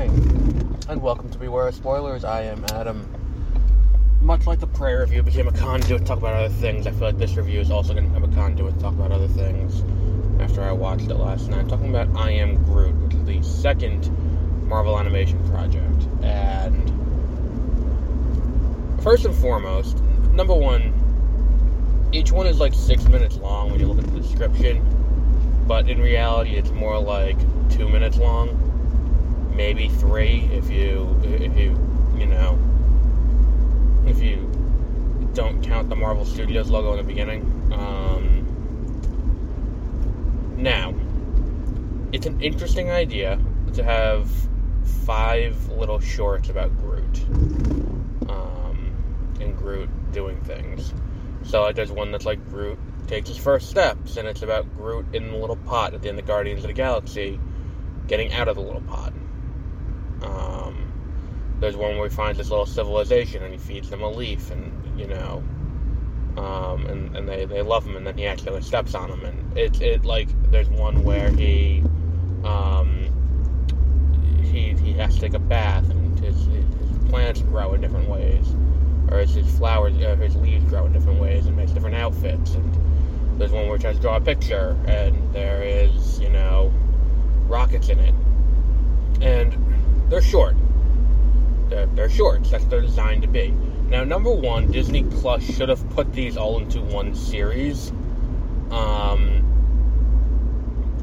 and welcome to Beware of Spoilers. I am Adam. Much like the Prey review became a conduit to talk about other things, I feel like this review is also going to become a conduit to talk about other things after I watched it last night. talking about I Am Groot, which is the second Marvel animation project. And first and foremost, number one, each one is like six minutes long when you look at the description, but in reality, it's more like two minutes long, maybe three if you if you you know if you don't count the Marvel Studios logo in the beginning. Um, now, it's an interesting idea to have five little shorts about Groot um, and Groot doing things. So like, there's one that's like Groot takes his first steps, and it's about Groot in the little pot at the end of Guardians of the Galaxy, getting out of the little pot. There's one where he finds this little civilization and he feeds them a leaf, and you know, um, and, and they, they love him, and then he actually steps on them, and it's it like there's one where he um, he he has to take a bath, and his, his plants grow in different ways, or his, his flowers, uh, his leaves grow in different ways, and makes different outfits, and there's one where he tries to draw a picture, and there is you know rockets in it, and they're short. They're, they're shorts. That's what they're designed to be. Now, number one, Disney Plus should have put these all into one series. Um,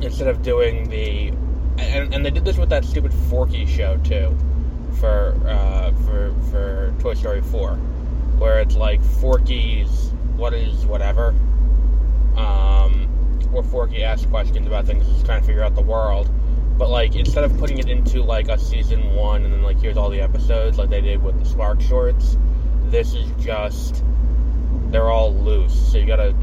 instead of doing the, and, and they did this with that stupid Forky show too, for uh, for for Toy Story Four, where it's like Forky's what is whatever, um, where Forky asks questions about things, trying to figure out the world but like instead of putting it into like a season one and then like here's all the episodes like they did with the SparkShorts, this is just they're all loose. So you gotta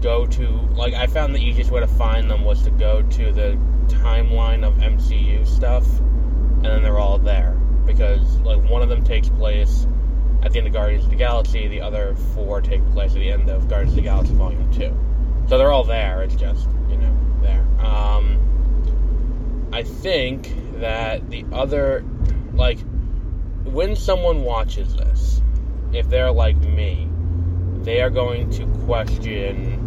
go to like I found the easiest way to find them was to go to the timeline of MCU stuff, and then they're all there because like one of them takes place at the end of Guardians of the Galaxy, the other four take place at the end of Guardians of the Galaxy Volume Two. So they're all there. It's just you know there. Um, I think that the other, like, when someone watches this, if they're like me, they are going to question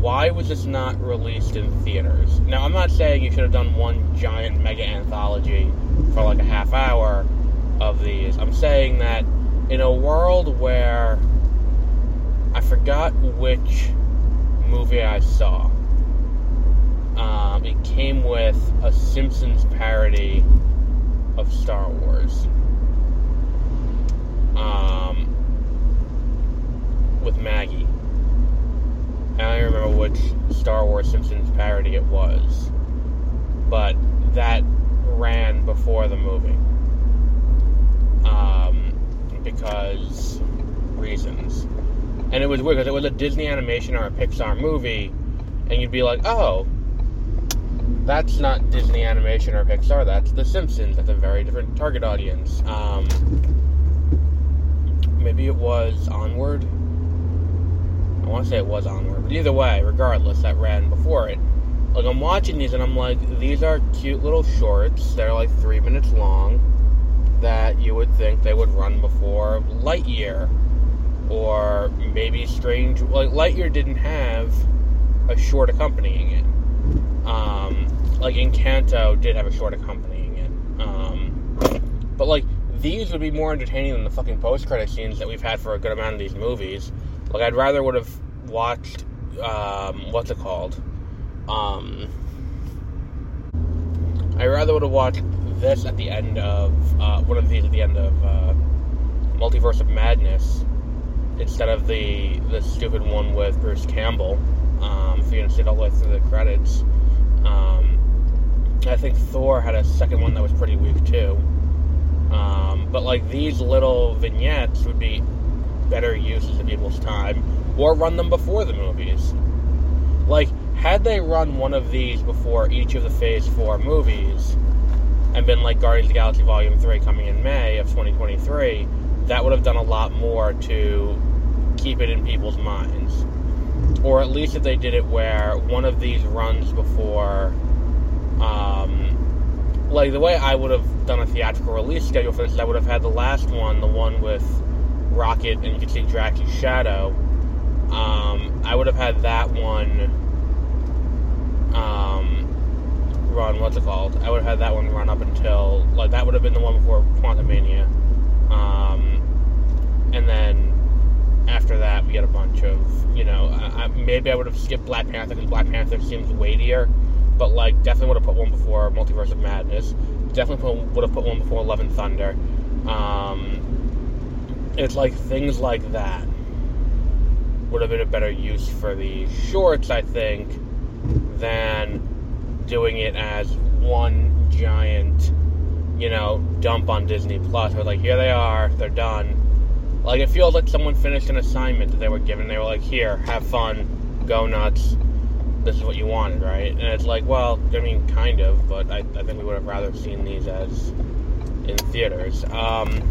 why was this not released in theaters? Now, I'm not saying you should have done one giant mega anthology for like a half hour of these. I'm saying that in a world where I forgot which movie I saw it came with a Simpsons parody of Star Wars. Um, with Maggie. I don't remember which Star Wars Simpsons parody it was, but that ran before the movie. Um, because reasons. And it was weird because it was a Disney animation or a Pixar movie, and you'd be like, oh, that's not Disney Animation or Pixar. That's The Simpsons. That's a very different target audience. Um, maybe it was Onward. I want to say it was Onward, but either way, regardless, that ran before it. Like I'm watching these and I'm like, these are cute little shorts. They're like three minutes long. That you would think they would run before Lightyear, or maybe Strange. Like Lightyear didn't have a short accompanying it. Um, like Encanto did have a short accompanying it. Um, but like these would be more entertaining than the fucking post credit scenes that we've had for a good amount of these movies. Like I'd rather would have watched um, what's it called? Um, I rather would have watched this at the end of uh, one of these at the end of uh, Multiverse of Madness instead of the the stupid one with Bruce Campbell. Um, if you didn't see it all the way through the credits. Um, I think Thor had a second one that was pretty weak too. Um, but like these little vignettes would be better uses of people's time, or run them before the movies. Like, had they run one of these before each of the Phase 4 movies, and been like Guardians of the Galaxy Volume 3 coming in May of 2023, that would have done a lot more to keep it in people's minds. Or at least if they did it where one of these runs before like the way I would have done a theatrical release schedule for this I would have had the last one, the one with Rocket and you can see Drax's shadow. Um, I would have had that one um, run. What's it called? I would have had that one run up until like that would have been the one before Quantumania, um, and then after that we get a bunch of you know I, maybe I would have skipped Black Panther because Black Panther seems weightier, but like definitely would have put one before Multiverse of Madness. Definitely would have put one before Love and Thunder. Um, it's like things like that would have been a better use for the shorts, I think, than doing it as one giant, you know, dump on Disney Plus. Where like, here they are, they're done. Like it feels like someone finished an assignment that they were given. They were like, here, have fun, go nuts. This is what you wanted, right? And it's like, well, I mean, kind of, but I, I think we would have rather seen these as in theaters. Um,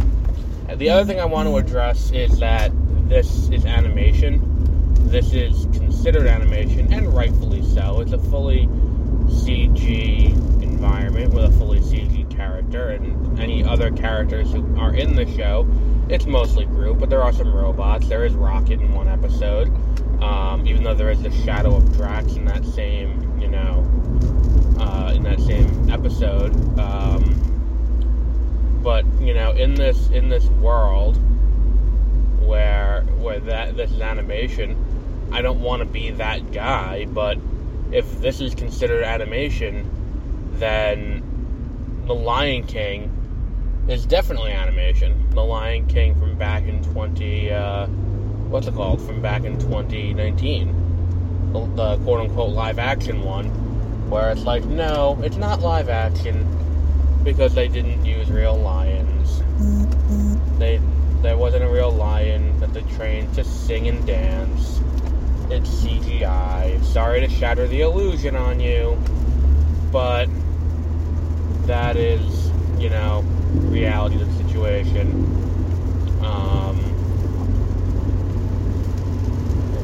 the other thing I want to address is that this is animation. This is considered animation, and rightfully so. It's a fully CG environment with a fully CG character, and any other characters who are in the show, it's mostly Groot, but there are some robots. There is Rocket in one episode, um, even though there is a shadow of Drax in that same, you know, uh, in that same episode. Um, but you know, in this in this world where where that this is animation, I don't want to be that guy. But if this is considered animation, then The Lion King is definitely animation. The Lion King from back in twenty uh, what's it called? From back in twenty nineteen, the, the quote unquote live action one, where it's like, no, it's not live action because they didn't use real lions. They there wasn't a real lion that they trained to sing and dance. It's CGI. Sorry to shatter the illusion on you, but that is, you know, reality of the situation. Um,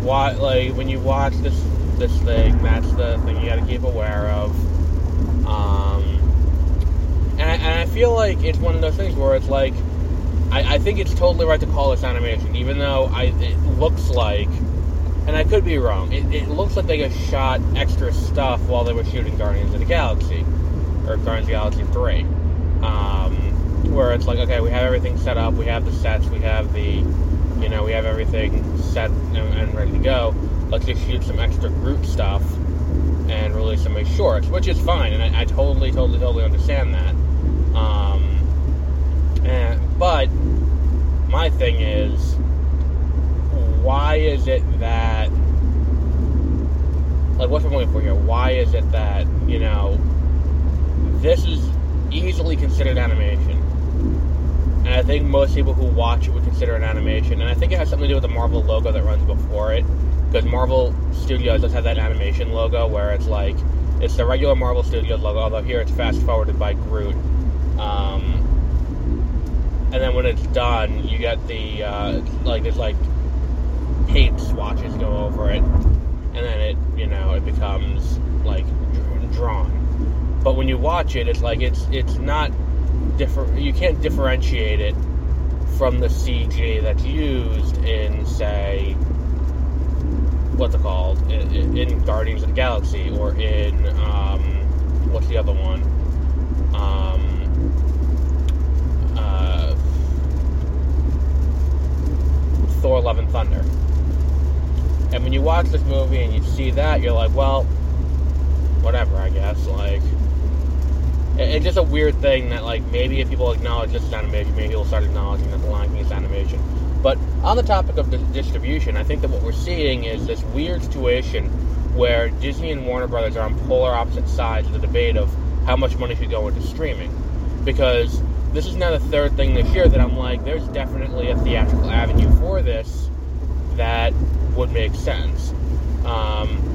why, like when you watch this this thing, that's the thing you got to keep aware of. Um, and I, and I feel like it's one of those things where it's like, I, I think it's totally right to call this animation, even though I it looks like, and I could be wrong, it, it looks like they just shot extra stuff while they were shooting Guardians of the Galaxy, or Guardians of the Galaxy 3. Um, where it's like, okay, we have everything set up, we have the sets, we have the, you know, we have everything set and, ready to go. Let's just shoot some extra Groot stuff and release some of these shorts, which is fine, and I, I totally, totally, totally understand that. Um, and, but my thing is, why is it that, like, what's the point for here? Why is it that, you know, this is easily considered animation? And I think most people who watch it would consider it an animation. And I think it has something to do with the Marvel logo that runs before it. Because Marvel Studios does have that animation logo where it's like, it's the regular Marvel Studios logo, although here it's fast forwarded by Groot. Um, and then when it's done, you get the uh, like there's like paint swatches go over it, and then it you know it becomes like drawn. But when you watch it, it's like it's it's not different. You can't differentiate it from the CG that's used in say what's it called in, in Guardians of the Galaxy or in um, what's the other one? Um, Thor Love and Thunder. And when you watch this movie and you see that, you're like, well, whatever, I guess. Like, it's just a weird thing that, like, maybe if people acknowledge this is animation, maybe people start acknowledging that The Lion King is animation. But on the topic of distribution, I think that what we're seeing is this weird situation where Disney and Warner Brothers are on polar opposite sides of the debate of how much money should go into streaming. Because this is now the third thing this year that I'm like, there's definitely a theatrical avenue for this that would make sense. Um,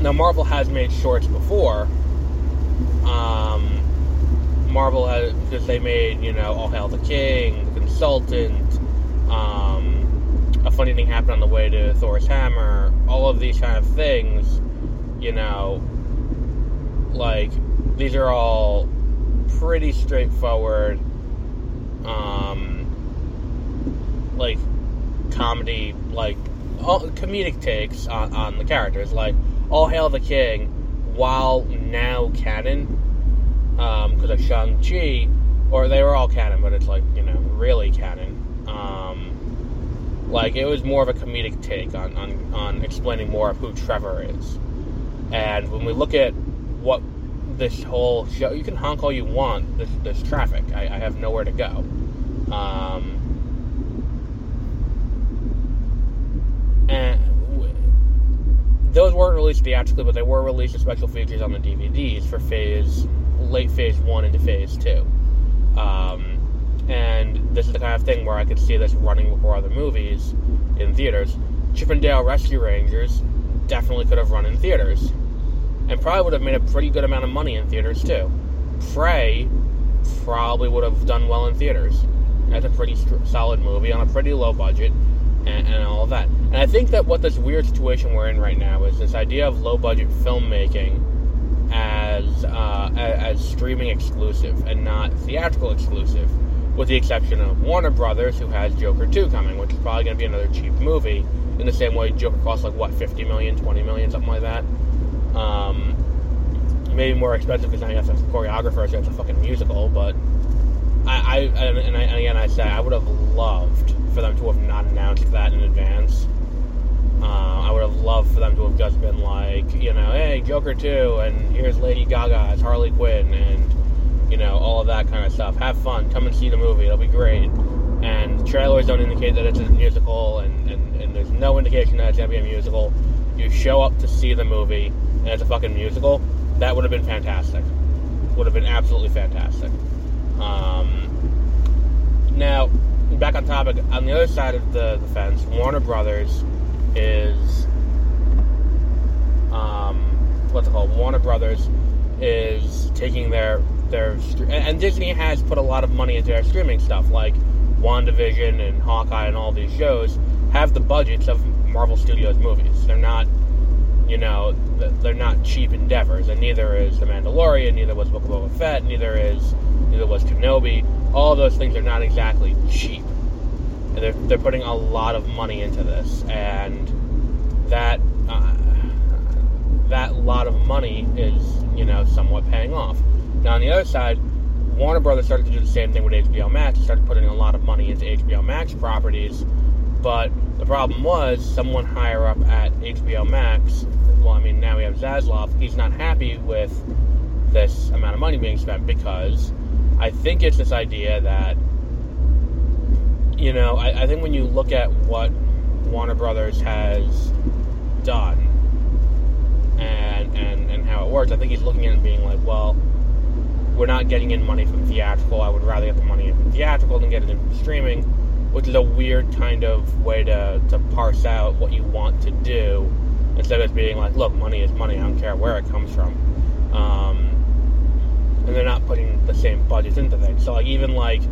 now, Marvel has made shorts before. Um, Marvel has, because they made, you know, All Hail the King, The Consultant, um, A Funny Thing Happened on the Way to Thor's Hammer, all of these kind of things, you know, like, these are all pretty straightforward, um, like comedy, like all, comedic takes on, on the characters, like All Hail the King, while now canon, because um, of Shang Chi, or they were all canon, but it's like you know really canon. Um, like it was more of a comedic take on, on, on explaining more of who Trevor is. And when we look at what this whole show, you can honk all you want. This, this traffic, I, I have nowhere to go. Um, and those weren't released theatrically, but they were released as special features on the DVDs for phase late phase one into phase two. Um, and this is the kind of thing where I could see this running before other movies in theaters. Chip 'n Dale Rescue Rangers definitely could have run in theaters, and probably would have made a pretty good amount of money in theaters too. Prey probably would have done well in theaters. That's a pretty st- solid movie on a pretty low budget, and, and all of that. And I think that what this weird situation we're in right now is this idea of low budget filmmaking as uh, as streaming exclusive and not theatrical exclusive with the exception of Warner Brothers, who has Joker 2 coming, which is probably going to be another cheap movie, in the same way Joker costs like, what, 50 million, 20 million, something like that. Um, maybe more expensive because now you have some choreographers, so it's a fucking musical, but I, I and, I, and again, I say, I would have loved for them to have not announced that in advance. Uh, I would have loved for them to have just been like, you know, hey, Joker 2, and here's Lady Gaga as Harley Quinn, and you know, all of that kind of stuff. Have fun, come and see the movie, it'll be great. And trailers don't indicate that it's a musical, and, and, and there's no indication that it's going to be a musical. You show up to see the movie, and it's a fucking musical, that would have been fantastic. Would have been absolutely fantastic. Um, now, back on topic, on the other side of the, the fence, Warner Brothers is. Um, what's it called? Warner Brothers is taking their their and Disney has put a lot of money into their streaming stuff, like WandaVision and Hawkeye and all these shows have the budgets of Marvel Studios movies. They're not, you know, they're not cheap endeavors, and neither is The Mandalorian, neither was Book of Boba Fett, neither is neither was Kenobi. All those things are not exactly cheap, they're they're putting a lot of money into this, and that. Uh, that lot of money is, you know, somewhat paying off. Now, on the other side, Warner Brothers started to do the same thing with HBO Max. They started putting a lot of money into HBO Max properties, but the problem was someone higher up at HBO Max. Well, I mean, now we have Zaslav. He's not happy with this amount of money being spent because I think it's this idea that, you know, I, I think when you look at what Warner Brothers has done and, and, and how it works, I think he's looking at it being like, well, we're not getting in money from theatrical. I would rather get the money in from theatrical than get it in from streaming, which is a weird kind of way to, to parse out what you want to do instead of being like, look, money is money. I don't care where it comes from. Um, and they're not putting the same budgets into things. So like even like,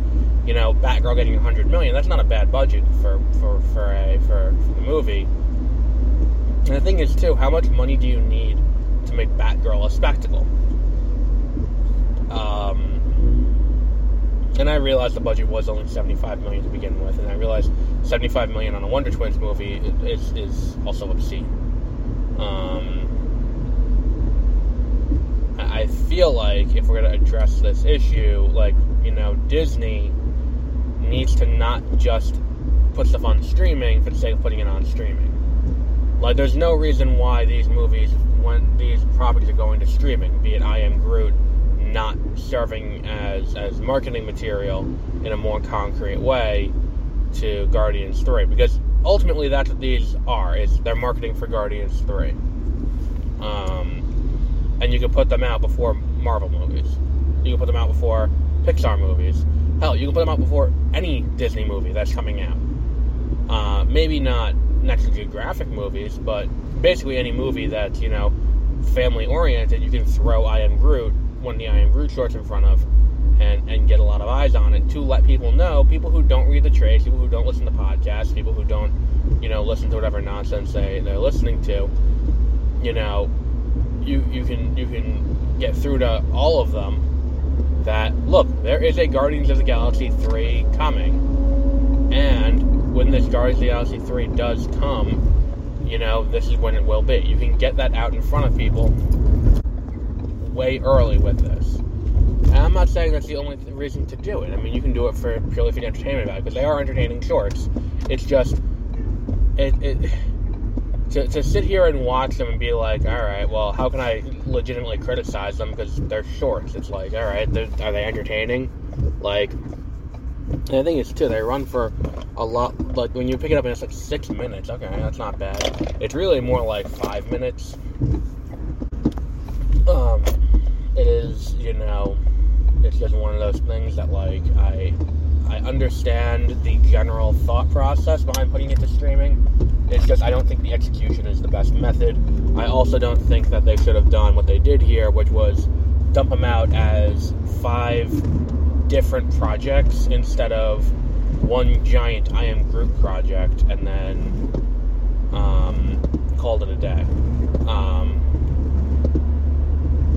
you know, Batgirl getting 100 million, that's not a bad budget for for for a for, for the movie. And the thing is too, how much money do you need to make Batgirl a spectacle? Um, and I realized the budget was only 75 million to begin with, and I realized 75 million on a Wonder Twins movie is, is also obscene. Um, I feel like if we're going to address this issue, like, you know, Disney needs to not just put stuff on streaming for the sake of putting it on streaming. Like, there's no reason why these movies, when these properties are going to streaming, be it I Am Groot, not serving as as marketing material in a more concrete way to Guardians 3 because ultimately that's what these are. Is they're marketing for Guardians 3 um, and you can put them out before Marvel movies. You can put them out before Pixar movies hell you can put them out before any Disney movie that's coming out. Uh, maybe not National Geographic movies but basically any movie that's you know family oriented you can throw I Am Groot one of the I Am Groot shorts in front of and, and get a lot of eyes on it to let people know, people who don't read the trades, people who don't listen to podcasts, people who don't, you know, listen to whatever nonsense they, they're listening to, you know, you, you can you can get through to all of them that look, there is a Guardians of the Galaxy 3 coming. And when this Guardians of the Galaxy 3 does come, you know, this is when it will be. You can get that out in front of people way early with this. And I'm not saying that's the only reason to do it. I mean, you can do it for purely for the entertainment value because they are entertaining shorts. It's just it, it to, to sit here and watch them and be like, all right, well, how can I legitimately criticize them because they're shorts? It's like, all right, are they entertaining? Like, and the thing is too, they run for a lot. Like when you pick it up and it's like six minutes, okay, that's not bad. It's really more like five minutes. Um, it is, you know, it's just one of those things that like I I understand the general thought process behind putting it to streaming. It's just I don't think the execution is the best method. I also don't think that they should have done what they did here, which was dump them out as five different projects instead of one giant I am Groot project and then um, called it a day. Um,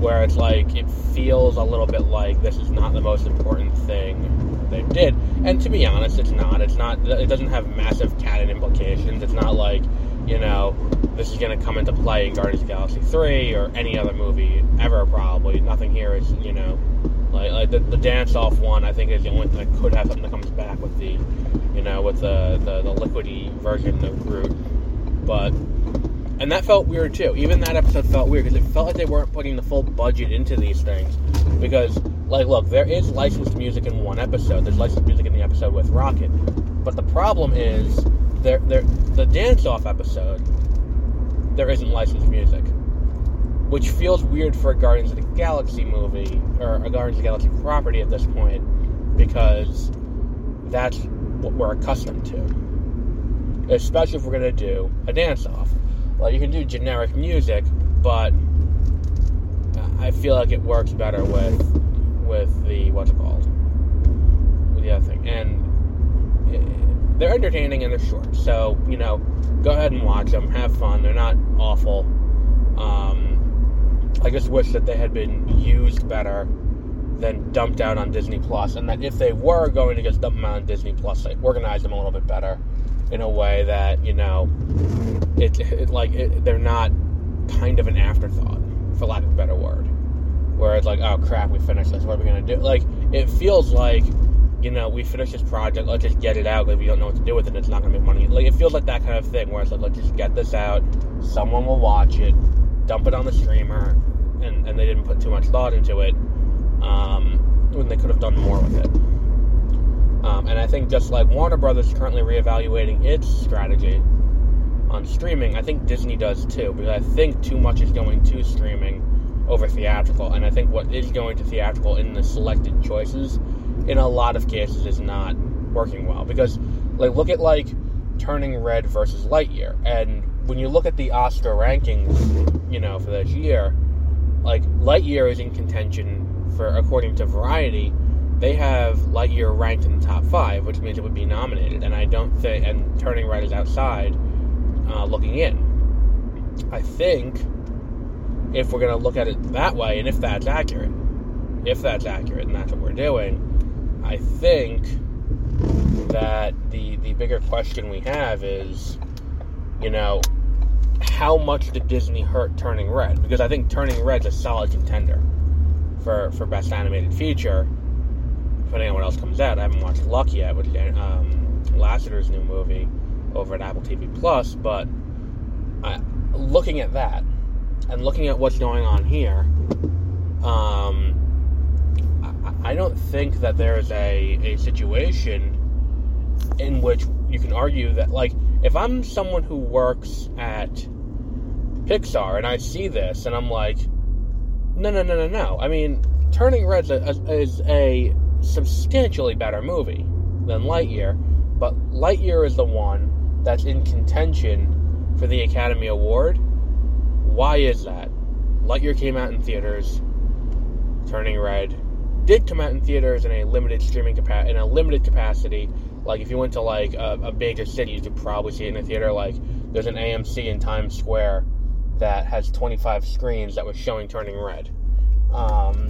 where it's like it feels a little bit like this is not the most important thing they did. And to be honest, it's not. It's not. It doesn't have massive canon implications. It's not like you know this is going to come into play in Guardians of Galaxy three or any other movie ever. Probably nothing here is you know like, like the, the dance off one. I think is the only thing that could have something that comes back with the you know with the the, the liquidy version of Groot, but and that felt weird too. Even that episode felt weird because it felt like they weren't putting the full budget into these things. Because, like, look, there is licensed music in one episode. There's licensed music in the episode with Rocket. But the problem is, there, there, the dance-off episode, there isn't licensed music, which feels weird for a Guardians of the Galaxy movie or a Guardians of the Galaxy property at this point, because that's what we're accustomed to. Especially if we're gonna do a dance-off like you can do generic music, but I feel like it works better with with the what's it called with the other thing, and it, they're entertaining and they're short. So you know, go ahead and watch them, have fun. They're not awful. Um, I just wish that they had been used better than dumped out on Disney Plus, and that if they were going to just dump them out on Disney Plus, they organize them a little bit better in a way that you know it, it like it, they're not kind of an afterthought for lack of a better word where it's like oh crap we finished this what are we gonna do? Like it feels like you know we finished this project let's just get it out because we don't know what to do with it it's not gonna make money. Like it feels like that kind of thing where it's like let's just get this out someone will watch it dump it on the streamer and, and they didn't put too much thought into it um, when they could have done more with it. Um, and I think just like Warner Brothers is currently reevaluating its strategy on streaming, I think Disney does too, because I think too much is going to streaming over theatrical. And I think what is going to theatrical in the selected choices, in a lot of cases, is not working well. Because, like, look at like Turning Red versus Lightyear, and when you look at the Oscar rankings, you know, for this year, like Lightyear is in contention for, according to Variety, they have Lightyear ranked in the top five, which means it would be nominated. And I don't think, and Turning Red is outside, uh, looking in. I think if we're going to look at it that way, and if that's accurate, if that's accurate, and that's what we're doing, I think that the the bigger question we have is, you know, how much did Disney hurt Turning Red? Because I think Turning Red's a solid contender for for best animated feature depending on what else comes out. I haven't watched Luck yet, which um, Lasseter's new movie over at Apple TV Plus. But I, looking at that and looking at what's going on here, um, I, I don't think that there is a, a situation in which you can argue that, like, if I'm someone who works at Pixar and I see this and I'm like, no, no, no, no, no. I mean, Turning Red is a substantially better movie than Lightyear, but Lightyear is the one that's in contention for the Academy Award. Why is that? Lightyear came out in theaters, Turning Red did come out in theaters in a limited streaming capacity, in a limited capacity. Like if you went to like a, a bigger city, you could probably see it in a theater. Like there's an AMC in Times Square that has 25 screens that was showing Turning Red. Um,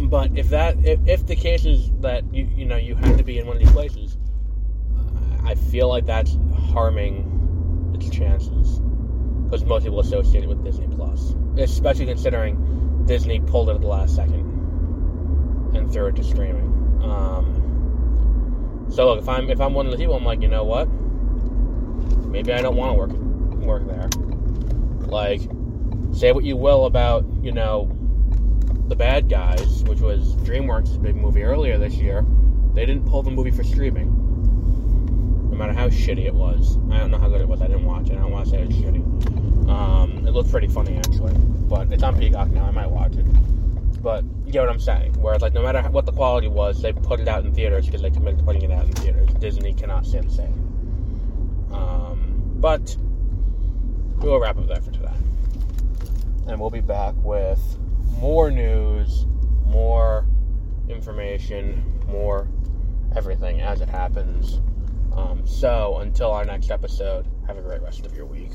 But if that if, if the case is that you you know you have to be in one of these places, I feel like that's harming its chances because most people associate it with Disney Plus, especially considering Disney pulled it at the last second and threw it to streaming. Um, so look, if I'm if I'm one of the people, I'm like, you know what? Maybe I don't want to work work there. Like, say what you will about you know the bad guys, which was DreamWorks' big movie earlier this year. They didn't pull the movie for streaming, no matter how shitty it was. I don't know how good it was. I didn't watch it. I don't want to say it was shitty. Um, it looked pretty funny actually, but it's on Peacock now. I might watch it. But you get what I'm saying. Whereas, like, no matter what the quality was, they put it out in theaters because they committed to putting it out in theaters. Disney cannot say the same. Um, but we will wrap up there for today, and we'll be back with more news, more information, more everything as it happens. Um, so until our next episode, have a great rest of your week.